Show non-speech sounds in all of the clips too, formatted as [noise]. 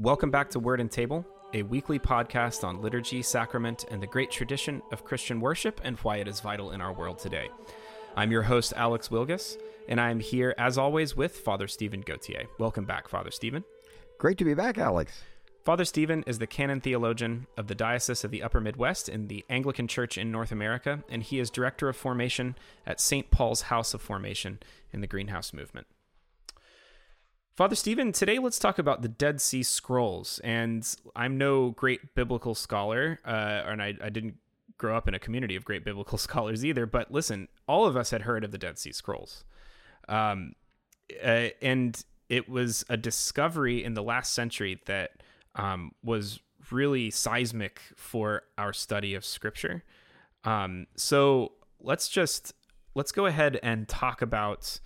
Welcome back to Word and Table, a weekly podcast on liturgy, sacrament, and the great tradition of Christian worship and why it is vital in our world today. I'm your host, Alex Wilgus, and I am here, as always, with Father Stephen Gauthier. Welcome back, Father Stephen. Great to be back, Alex. Father Stephen is the canon theologian of the Diocese of the Upper Midwest in the Anglican Church in North America, and he is director of formation at St. Paul's House of Formation in the Greenhouse Movement. Father Stephen, today let's talk about the Dead Sea Scrolls. And I'm no great biblical scholar, uh, and I, I didn't grow up in a community of great biblical [laughs] scholars either. But listen, all of us had heard of the Dead Sea Scrolls. Um, uh, and it was a discovery in the last century that um, was really seismic for our study of Scripture. Um, so let's just let's go ahead and talk about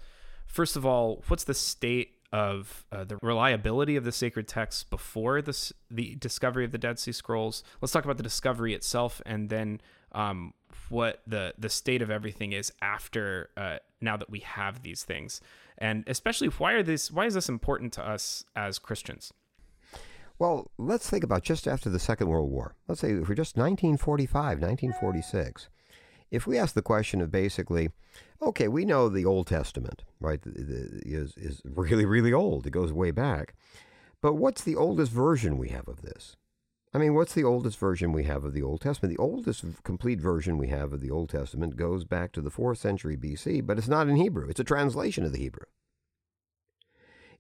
first of all what's the state of uh, the reliability of the sacred texts before this, the discovery of the Dead Sea Scrolls. Let's talk about the discovery itself, and then um, what the the state of everything is after uh, now that we have these things, and especially why are this why is this important to us as Christians? Well, let's think about just after the Second World War. Let's say if we're just 1945, 1946 if we ask the question of basically, okay, we know the Old Testament, right, is, is really, really old. It goes way back. But what's the oldest version we have of this? I mean, what's the oldest version we have of the Old Testament? The oldest complete version we have of the Old Testament goes back to the 4th century BC, but it's not in Hebrew. It's a translation of the Hebrew.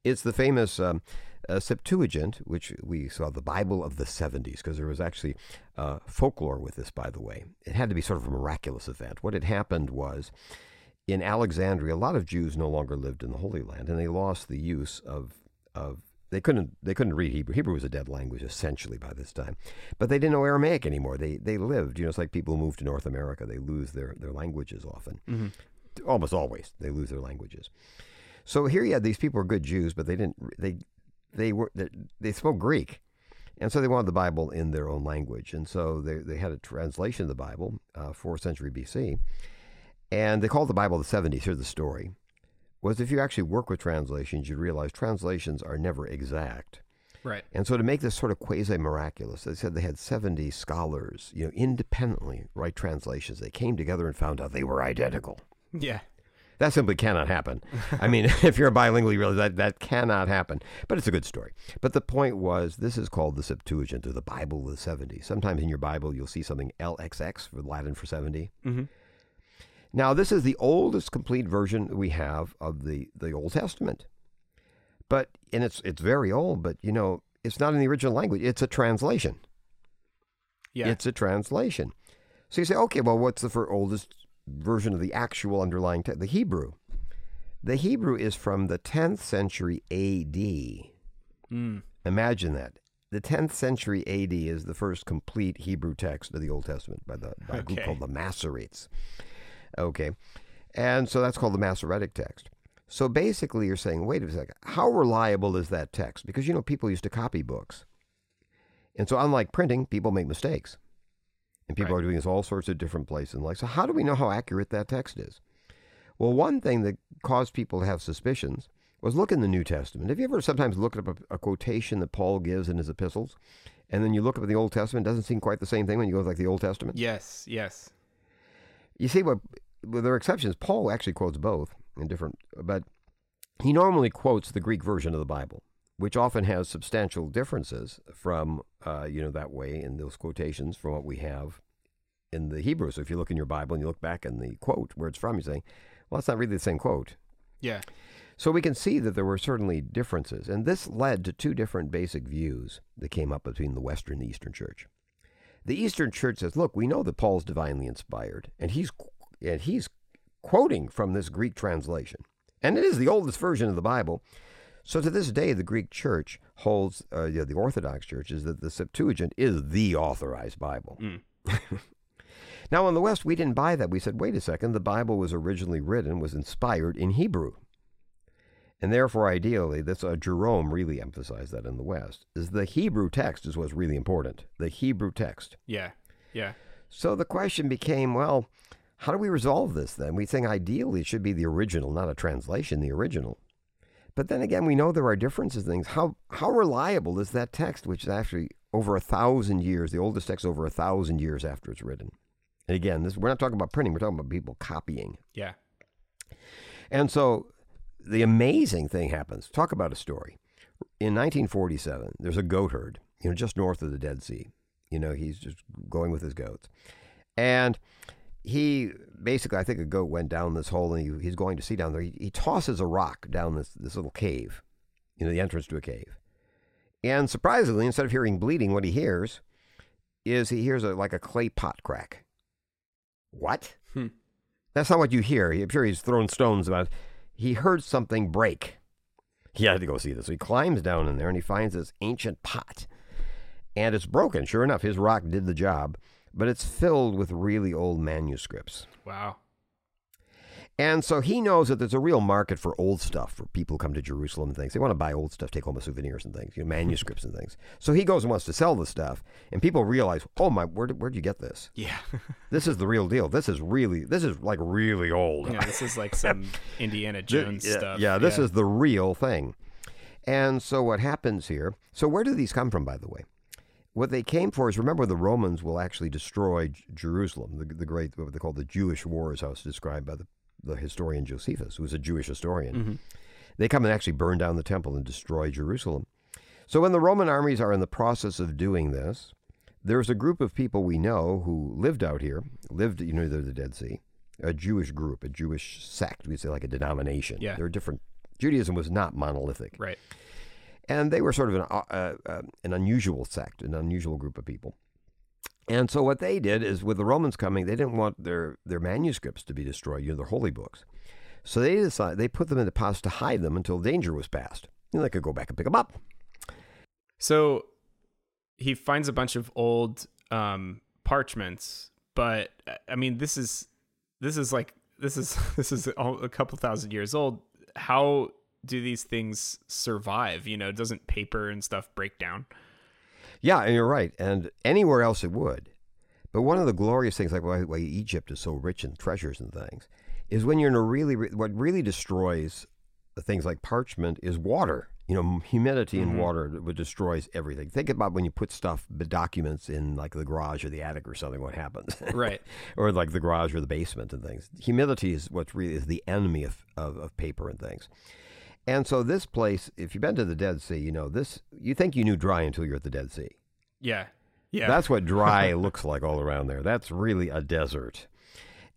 It's the famous um, uh, Septuagint, which we saw the Bible of the 70s, because there was actually uh, folklore with this, by the way. It had to be sort of a miraculous event. What had happened was in Alexandria, a lot of Jews no longer lived in the Holy Land, and they lost the use of, of they couldn't they couldn't read Hebrew. Hebrew was a dead language essentially by this time, but they didn't know Aramaic anymore. They they lived, you know, it's like people who move to North America. They lose their their languages often, mm-hmm. almost always they lose their languages. So here you had these people were good Jews, but they didn't they they were they, they spoke Greek, and so they wanted the Bible in their own language, and so they they had a translation of the Bible, uh, fourth century BC, and they called the Bible the seventies. Here's the story: was if you actually work with translations, you realize translations are never exact. Right. And so to make this sort of quasi miraculous, they said they had 70 scholars, you know, independently write translations. They came together and found out they were identical. Yeah. That simply cannot happen. I mean, [laughs] if you're a bilingual, you realize that that cannot happen. But it's a good story. But the point was, this is called the Septuagint or the Bible of the 70. Sometimes in your Bible, you'll see something LXX for Latin for 70. Mm-hmm. Now, this is the oldest complete version we have of the, the Old Testament. But, and it's, it's very old, but, you know, it's not in the original language. It's a translation. Yeah. It's a translation. So you say, okay, well, what's the for oldest version of the actual underlying text, the Hebrew. The Hebrew is from the 10th century AD. Mm. Imagine that. The 10th century AD is the first complete Hebrew text of the Old Testament by, the, by a group called the Masoretes. Okay. And so that's called the Masoretic text. So basically, you're saying, wait a second, how reliable is that text? Because, you know, people used to copy books. And so, unlike printing, people make mistakes. And people right. are doing this all sorts of different places in life. So, how do we know how accurate that text is? Well, one thing that caused people to have suspicions was look in the New Testament. Have you ever sometimes looked up a, a quotation that Paul gives in his epistles, and then you look up at the Old Testament? It doesn't seem quite the same thing when you go like the Old Testament. Yes, yes. You see, what well, there are exceptions. Paul actually quotes both in different, but he normally quotes the Greek version of the Bible which often has substantial differences from, uh, you know, that way in those quotations from what we have in the Hebrew. So if you look in your Bible and you look back in the quote where it's from, you're saying, well, it's not really the same quote. Yeah. So we can see that there were certainly differences. And this led to two different basic views that came up between the Western and the Eastern Church. The Eastern Church says, look, we know that Paul's divinely inspired, and he's, and he's quoting from this Greek translation. And it is the oldest version of the Bible. So to this day, the Greek Church holds, uh, yeah, the Orthodox Church is that the Septuagint is the authorized Bible. Mm. [laughs] now, in the West, we didn't buy that. We said, wait a second, the Bible was originally written, was inspired in Hebrew. And therefore, ideally, this uh, Jerome really emphasized that in the West, is the Hebrew text is what's really important. The Hebrew text. Yeah, yeah. So the question became, well, how do we resolve this then? We think ideally it should be the original, not a translation, the original. But then again, we know there are differences in things. How how reliable is that text, which is actually over a thousand years, the oldest text over a thousand years after it's written? And again, this we're not talking about printing; we're talking about people copying. Yeah. And so, the amazing thing happens. Talk about a story. In 1947, there's a goat herd, you know, just north of the Dead Sea. You know, he's just going with his goats, and he basically, I think a goat went down this hole and he, he's going to see down there. He, he tosses a rock down this, this little cave, you know, the entrance to a cave. And surprisingly, instead of hearing bleeding, what he hears is he hears a, like a clay pot crack. What? Hmm. That's not what you hear. I'm sure he's throwing stones about it. He heard something break. He had to go see this. So he climbs down in there and he finds this ancient pot. And it's broken. Sure enough, his rock did the job but it's filled with really old manuscripts. Wow. And so he knows that there's a real market for old stuff for people who come to Jerusalem and things. They want to buy old stuff, take home as souvenirs and things, you know, manuscripts and things. So he goes and wants to sell the stuff, and people realize, oh my, where did, where'd you get this? Yeah. [laughs] this is the real deal. This is really, this is like really old. Yeah, this is like some [laughs] Indiana Jones yeah, stuff. Yeah, this yeah. is the real thing. And so what happens here? So where do these come from, by the way? What they came for is remember the Romans will actually destroy J- Jerusalem, the, the great what they call the Jewish wars, how it's described by the, the historian Josephus, who was a Jewish historian. Mm-hmm. They come and actually burn down the temple and destroy Jerusalem. So when the Roman armies are in the process of doing this, there's a group of people we know who lived out here, lived you know near the Dead Sea, a Jewish group, a Jewish sect, we say like a denomination. Yeah. There are different. Judaism was not monolithic Right. And they were sort of an, uh, uh, uh, an unusual sect, an unusual group of people. And so what they did is, with the Romans coming, they didn't want their, their manuscripts to be destroyed, you know, their holy books. So they decided they put them in deposits to hide them until danger was past. And they could go back and pick them up. So he finds a bunch of old um, parchments, but uh, I mean, this is this is like this is [laughs] this is a couple thousand years old. How do these things survive? You know, doesn't paper and stuff break down? Yeah, and you're right. And anywhere else it would. But one of the glorious things, like why, why Egypt is so rich in treasures and things, is when you're in a really, what really destroys things like parchment is water. You know, humidity and Mhm. water would destroys everything. Think about when you put stuff, the documents in like the garage or the attic or something, what happens? Right. [laughs] or like the garage or the basement and things. Humidity is what really is the enemy of, of, of paper and things. And so this place, if you've been to the Dead Sea, you know this. You think you knew dry until you're at the Dead Sea. Yeah. Yeah. That's what dry [laughs] looks like all around there. That's really a desert.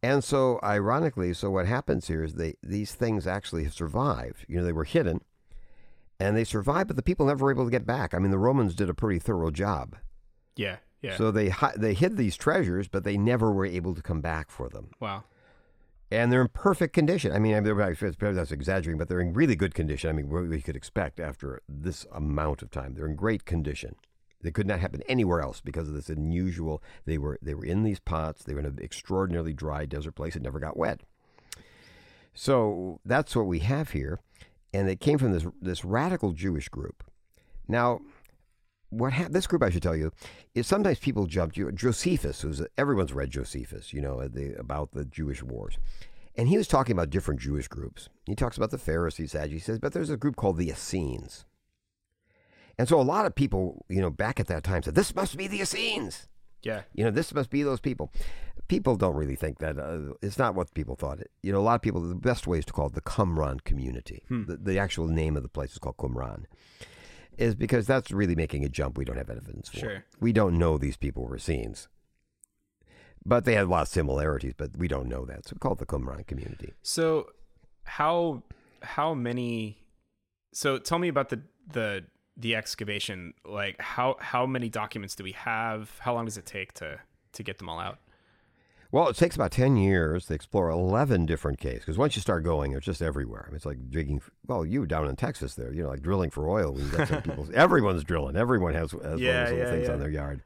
And so, ironically, so what happens here is they these things actually have survived. You know, they were hidden, and they survived, but the people never were able to get back. I mean, the Romans did a pretty thorough job. yeah. Yeah. So they they hid these treasures, but they never were able to come back for them. wow. And they're in perfect condition. I mean, I mean, that's exaggerating, but they're in really good condition. I mean, what we could expect after this amount of time. They're in great condition. They could not happen anywhere else because of this unusual. They were they were in these pots. They were in an extraordinarily dry desert place. It never got wet. So that's what we have here, and it came from this this radical Jewish group. Now, what ha- this group I should tell you is sometimes people jump to Josephus, who's everyone's read Josephus, you know, the, about the Jewish wars, and he was talking about different Jewish groups. He talks about the Pharisees, Sadducees, but there's a group called the Essenes. And so a lot of people, you know, back at that time said, this must be the Essenes. Yeah. You know, this must be those people. People don't really think that. Uh, it's not what people thought it. You know, a lot of people, the best way is to call it the Qumran community. Hmm. The, the actual name of the place is called Qumran. Is because that's really making a jump we don't have evidence for. Sure. We don't know these people were Essenes. But they had a lot of similarities, but we don't know that. So we call it the Qumran community. So how how many so tell me about the the the excavation like how how many documents do we have how long does it take to to get them all out Well, it takes about 10 years to explore 11 different caves because once you start going, it's just everywhere. I mean, it's like digging. Well, you down in Texas there, you know, like drilling for oil. Got some people, [laughs] everyone's drilling. Everyone has, has one of Yeah, those yeah, things yeah. on their yard.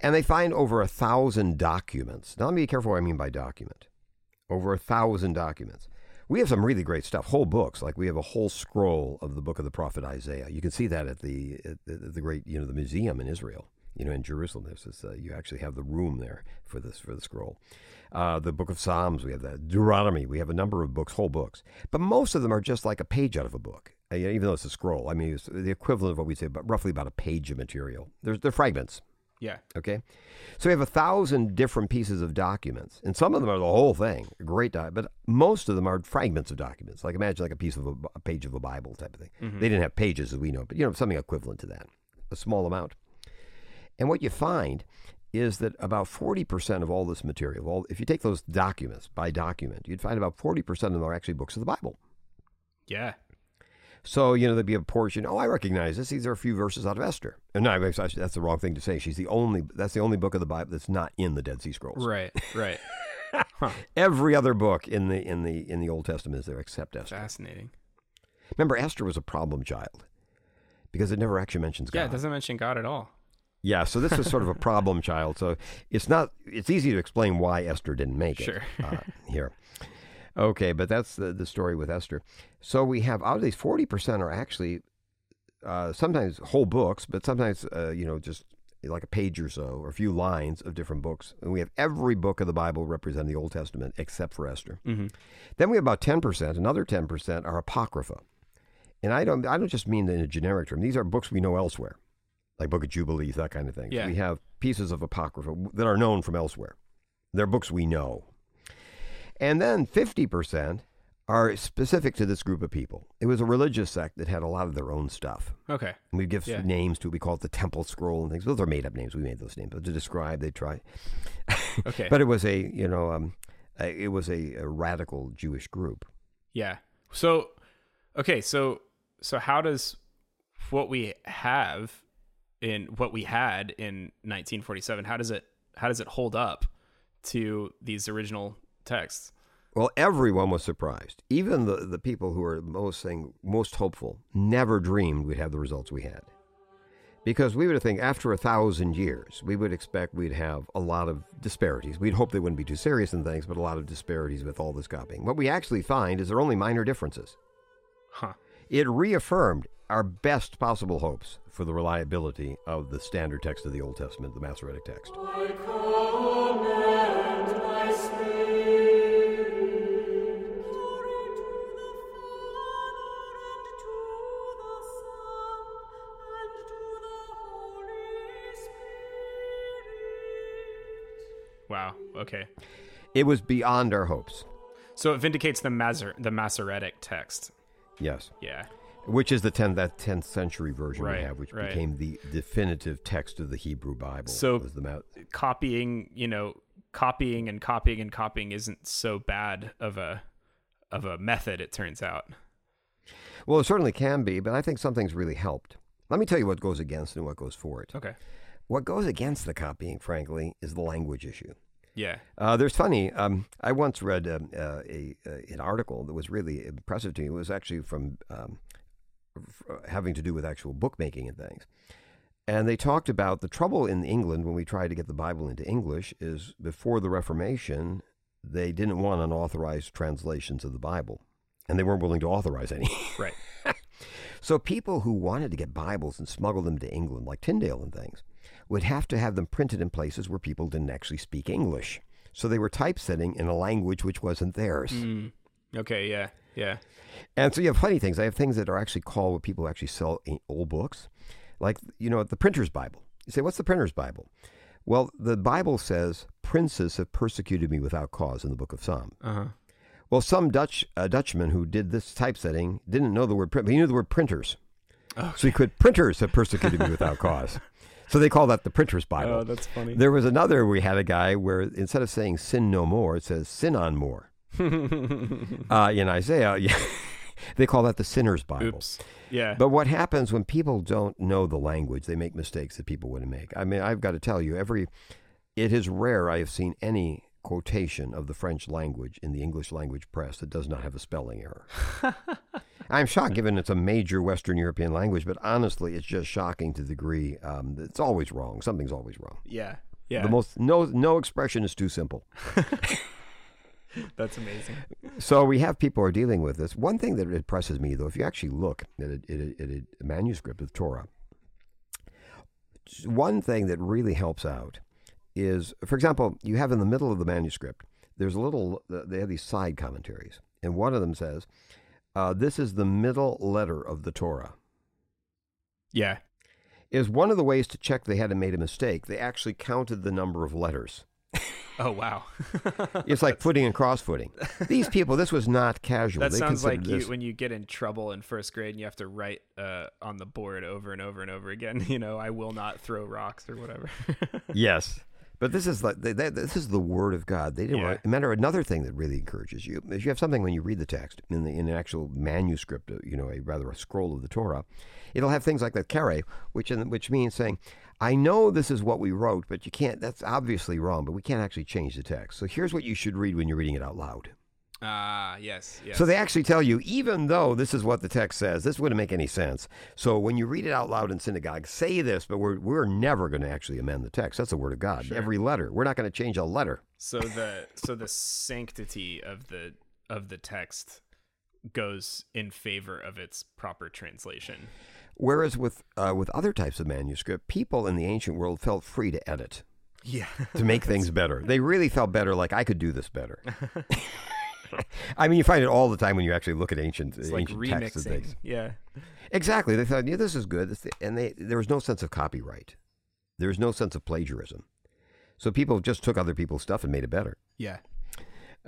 And they find over a thousand documents. Now, let me be careful what I mean by document. Over a thousand documents. We have some really great stuff, whole books. Like we have a whole scroll of the book of the prophet Isaiah. You can see that at the at the, the great, you know, the museum in Israel. You know, in Jerusalem, this is uh, you actually have the room there for this for the scroll. Uh, the Book of Psalms, we have that. Deuteronomy, we have a number of books, whole books, but most of them are just like a page out of a book. Uh, you know, even though it's a scroll, I mean, it's the equivalent of what we say, but roughly about a page of material. There's they're fragments. Yeah. Okay, so we have a thousand different pieces of documents, and some of them are the whole thing, great doc, but most of them are fragments of documents. Like imagine like a piece of a, a page of a Bible type of thing. They didn't have pages as we know, but you know something equivalent to that, a small amount. And what you find is that about 40% of all this material, all, if you take those documents by document, you'd find about 40% of them are actually books of the Bible. Yeah. So, you know, there'd be a portion, oh, I recognize this. These are a few verses out of Esther. And no, that's the wrong thing to say. She's the only, that's the only book of the Bible that's not in the Dead Sea Scrolls. Right. Right. [laughs] huh. Every other book in the, in the, in the Old Testament is there except Esther. Fascinating. Remember, Esther was a problem child because it never actually mentions God. Yeah, it doesn't mention God at all. Yeah, so this was sort of a problem [laughs] child. So it's not. It's easy to explain why Esther didn't make it Sure. uh, [laughs] here. Okay, but that's the, the story with Esther. So we have out of these forty percent are actually uh, sometimes whole books, but sometimes uh, you know just like a page or so or a few lines of different books. And we have every book of the Bible represent the Old Testament except for Esther. Mm-hmm. Then we have about ten percent. Another ten percent are apocrypha, and I don't. I don't just mean in a generic term. These are books we know elsewhere, like Book of Jubilees, that kind of thing. Yeah. We have pieces of apocrypha that are known from elsewhere. They're books we know, and then fifty percent are specific to this group of people. It was a religious sect that had a lot of their own stuff. Okay. And we give Yeah. names to it. We call it the Temple Scroll and things. Those are made up names. We made those names, but to describe, they try. [laughs] Okay. But it was a, you know, um, a, it was a, a radical Jewish group. Yeah. So, okay. So, so how does what we have in what we had in 1947? How does it how does it hold up to these original texts? Well, everyone was surprised. Even the, the people who were most saying most hopeful never dreamed we'd have the results we had. Because we would think after a thousand years, we would expect we'd have a lot of disparities. We'd hope they wouldn't be too serious and things, but a lot of disparities with all this copying. What we actually find is there are only minor differences. Huh. It reaffirmed our best possible hopes for the reliability of the standard text of the Old Testament, the Masoretic text. I command my spirit. Glory to the Father and to the Son and to the Holy Spirit. Wow. Okay. It was beyond our hopes. So it vindicates the Mazar the Masoretic text. Yes. Yeah. Which is the 10th, that 10th century version Right, we have, which right. became the definitive text of the Hebrew Bible. So- the Copying, you know, copying and copying and copying isn't so bad of a of a method. It turns out. well, it certainly can be, but I think something's really helped. Let me tell you what goes against and what goes for it. Okay. What goes against the copying, frankly, is the language issue. Yeah. Uh, there's funny. Um, I once read um, uh, a, uh, an article that was really impressive to me. It was actually from um, having to do with actual bookmaking and things. And they talked about the trouble in England when we tried to get the Bible into English is before the Reformation, they didn't want unauthorized translations of the Bible, and they weren't willing to authorize any. Right. [laughs] So people who wanted to get Bibles and smuggle them to England, like Tyndale and things, would have to have them printed in places where people didn't actually speak English. So they were typesetting in a language which wasn't theirs. Mm. Okay. Yeah. Yeah. And so you have funny things. I have things that are actually called what people actually sell old books, like you know the printer's Bible. You say, "What's the printer's Bible?" Well, the Bible says, "Princes have persecuted me without cause" in the book of Psalm. Uh huh. Well, some Dutch uh, Dutchman who did this typesetting didn't know the word print, but he knew the word printers. So he could printers have persecuted me without cause. [laughs] So they call that the printer's Bible. Oh, that's funny. there was another we had a guy where instead of saying sin no more, it says sin on more. [laughs] uh, in Isaiah, [laughs] yeah, they call that the sinner's Bible. Oops. Yeah. But what happens when people don't know the language, they make mistakes that people wouldn't make. I mean, I've got to tell you, every it is rare I have seen any quotation of the French language in the English language press that does not have a spelling error. [laughs] I'm shocked, given it's a major Western European language, but honestly, it's just shocking to the degree um, that it's always wrong. Something's always wrong. yeah. Yeah. The most no no expression is too simple. [laughs] that's amazing. So we have people who are dealing with this. One thing that impresses me, though, if you actually look at a, at a, at a manuscript of Torah, one thing that really helps out is, for example, you have in the middle of the manuscript, there's a little, they have these side commentaries. And one of them says, uh, This is the middle letter of the Torah. Yeah. Is one of the ways to check they hadn't made a mistake. They actually counted the number of letters. Oh wow. [laughs] It's like footing and cross-footing. These people, this was not casual. that They sounds like you when you get in trouble in first grade and you have to write uh, on the board over and over and over again. [laughs] You know, I will not throw rocks or whatever. [laughs] Yes. But this is like they, they, this is the word of God. They didn't Yeah. want. Matter another thing that really encourages you is you have something when you read the text in the in an actual manuscript, uh, you know, a rather a scroll of the Torah. It'll have things like that qere, which in, which means saying, "I know this is what we wrote, but you can't. That's obviously wrong, but we can't actually change the text. So here's what you should read when you're reading it out loud." Ah, yes, yes. So they actually tell you, even though this is what the text says, this wouldn't make any sense. So when you read it out loud in synagogue, say this, but we're we're never going to actually amend the text. That's the word of God. Sure. Every letter. We're not going to change a letter. so the so the sanctity of the of the text goes in favor of its proper translation. Whereas with uh, with other types of manuscript, people in the ancient world felt free to edit Yeah. [laughs] to make [laughs] things better. They really felt better, like I could do this better. [laughs] I mean, you find it all the time when you actually look at ancient It's like ancient texts and things. Yeah. Exactly. They thought, yeah, this is good, This- and they there was no sense of copyright. There was no sense of plagiarism. So people just took other people's stuff and made it better. Yeah.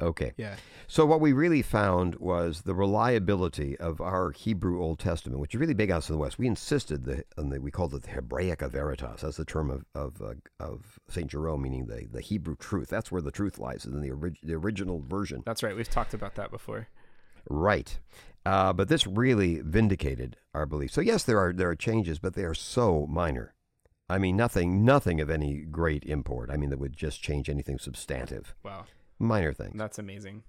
Okay. Yeah. So what we really found was the reliability of our Hebrew Old Testament, which is really big out in the West. We insisted that on the, we called it the Hebraica Veritas. That's the term of of, uh, of Saint Jerome, meaning the, the Hebrew truth. That's where the truth lies, is in the, orig- the original version. That's right. We've talked about that before. Right. Uh, but this really vindicated our belief. So yes, there are there are changes, but they are so minor. I mean, nothing nothing of any great import. I mean, that would just change anything substantive. Wow. Minor things. That's amazing.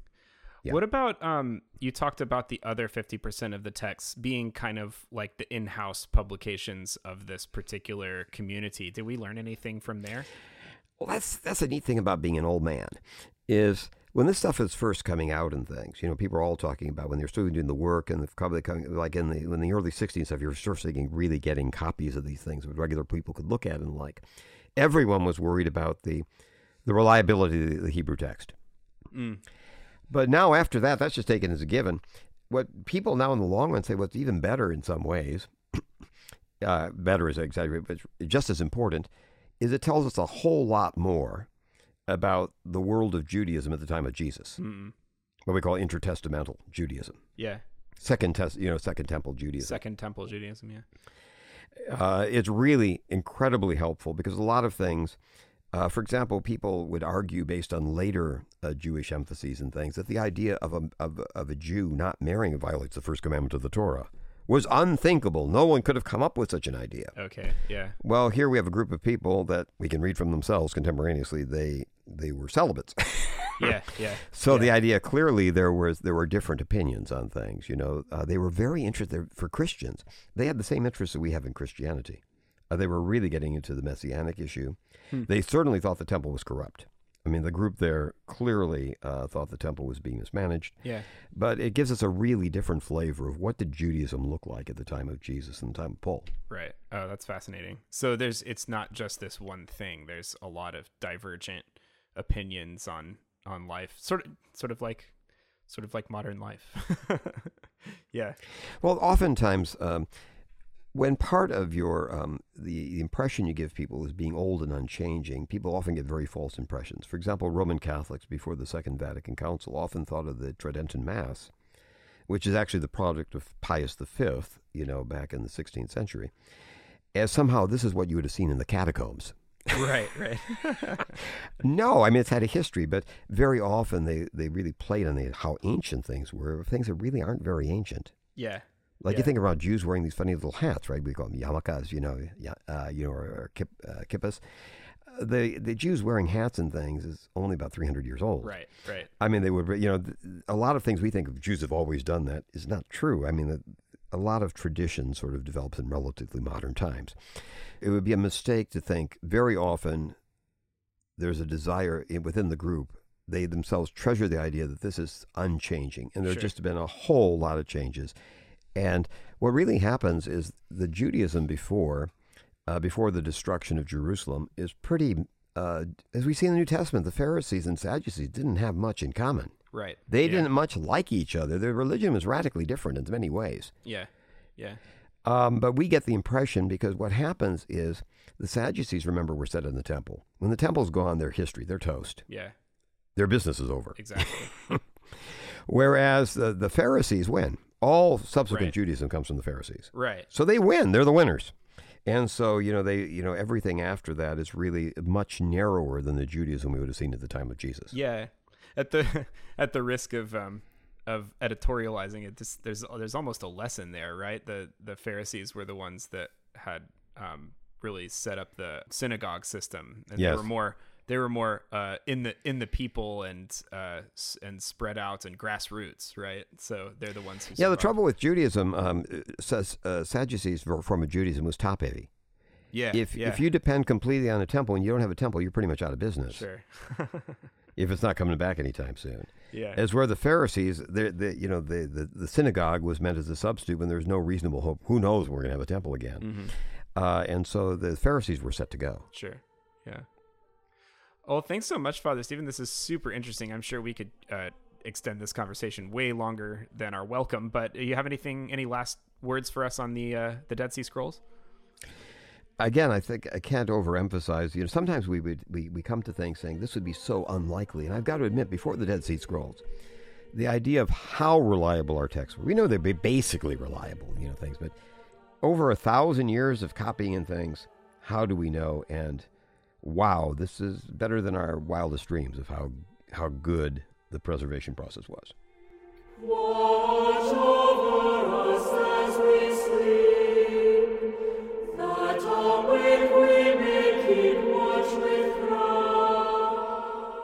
Yeah. What about um you talked about the other 50% of the text being kind of like the in-house publications of this particular community. Did we learn anything from there? Well, that's that's a neat thing about being an old man, is when this stuff is first coming out and things. You know, people are all talking about when they're still doing the work and the probably coming like in the in the early '60s stuff. You're first getting really getting copies of these things that regular people could look at and like. Everyone was worried about the the reliability of the Hebrew text. Mm. But now after that, that's just taken as a given. What people now in the long run say, what's even better in some ways, [clears throat] uh, better is exaggerated, but just as important, is it tells us a whole lot more about the world of Judaism at the time of Jesus, Mm. what we call intertestamental Judaism, Yeah. second test, you know, second temple Judaism. Second temple Judaism, yeah. uh, it's really incredibly helpful because a lot of things, uh, for example, people would argue based on later uh, Jewish emphases and things that the idea of a, of, of a Jew not marrying violates the first commandment of the Torah was unthinkable. No one could have come up with such an idea. Okay. Yeah. Well, here we have a group of people that we can read from themselves contemporaneously. They they were celibates. [laughs] Yeah, yeah. So the idea clearly there was there were different opinions on things. You know, uh, they were very interested for Christians. They had the same interests that we have in Christianity. Uh, they were really getting into the messianic issue. Hmm. They certainly thought the temple was corrupt. I mean, the group there clearly uh, thought the temple was being mismanaged. Yeah. But it gives us a really different flavor of what did Judaism look like at the time of Jesus and the time of Paul. Right. Oh, that's fascinating. So there's it's not just this one thing. There's a lot of divergent opinions on on life. Sort of sort of like sort of like modern life. [laughs] yeah. Well, oftentimes, um, when part of your um, the, the impression you give people is being old and unchanging, people often get very false impressions. For example, Roman Catholics before the Second Vatican Council often thought of the Tridentine Mass, which is actually the product of Pius V, you know, back in the 16th century, as somehow this is what you would have seen in the catacombs. Right, right. [laughs] [laughs] No, I mean it's had a history, but very often they, they really played on the, how ancient things were, things that really aren't very ancient. yeah. Like you think about Jews wearing these funny little hats, right? We call them yarmulkes, you know, uh, you know, or, or kip, uh, kippas. Uh, The the Jews wearing hats and things is only about three hundred years old. Right, right. I mean, they would, you know, a lot of things we think of Jews have always done that is not true. I mean, the, a lot of tradition sort of develops in relatively modern times. It would be a mistake to think very often there's a desire within the group. They themselves treasure the idea that this is unchanging, and there's Sure. just been a whole lot of changes. And what really happens is the Judaism before uh, before the destruction of Jerusalem is pretty. Uh, as we see in the New Testament, the Pharisees and Sadducees didn't have much in common. Right. They yeah. didn't much like each other. Their religion was radically different in many ways. Yeah. Yeah. Um, but we get the impression because what happens is the Sadducees, remember, were set in the temple. When the temple's gone, their history, they're toast. Yeah. Their business is over. Exactly. [laughs] Whereas the, the Pharisees win. All subsequent Right. Judaism comes from the Pharisees. right. So they win. They're the winners. And so, you know, they, you know, everything after that is really much narrower than the Judaism we would have seen at the time of Jesus. Yeah. At the [laughs] at the risk of um of editorializing it, just, there's there's almost a lesson there, right? The the Pharisees were the ones that had um really set up the synagogue system, and Yes. they were more they were more uh, in the in the people and uh, s- and spread out and grassroots, right? So they're the ones who Yeah, the trouble with Judaism, um, says uh, Sadducees' form of Judaism was top heavy. Yeah, If yeah, if you depend completely on a temple and you don't have a temple, you're pretty much out of business. sure, [laughs] If it's not coming back anytime soon. yeah, As where the Pharisees, the, you know the, the the synagogue was meant as a substitute when there's no reasonable hope. Who knows when we're going to have a temple again? hmm Uh, and so the Pharisees were set to go. Sure. Yeah. Well, thanks so much, Father Stephen. This is super interesting. I'm sure we could uh, extend this conversation way longer than our welcome. But you have anything, any last words for us on the uh, the Dead Sea Scrolls? Again, I think I can't overemphasize. You know, sometimes we would we, we come to things saying this would be so unlikely, and I've got to admit, before the Dead Sea Scrolls, the idea of how reliable our texts were. We know they're basically reliable, you know, things, but over a thousand years of copying and things, how do we know? And wow, this is better than our wildest dreams of how how good the preservation process was.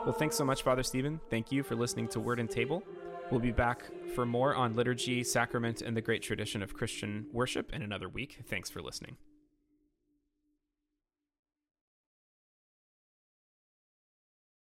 Well, thanks so much, Father Stephen. Thank you for listening to Word and Table. We'll be back for more on liturgy, sacrament, and the great tradition of Christian worship in another week. Thanks for listening.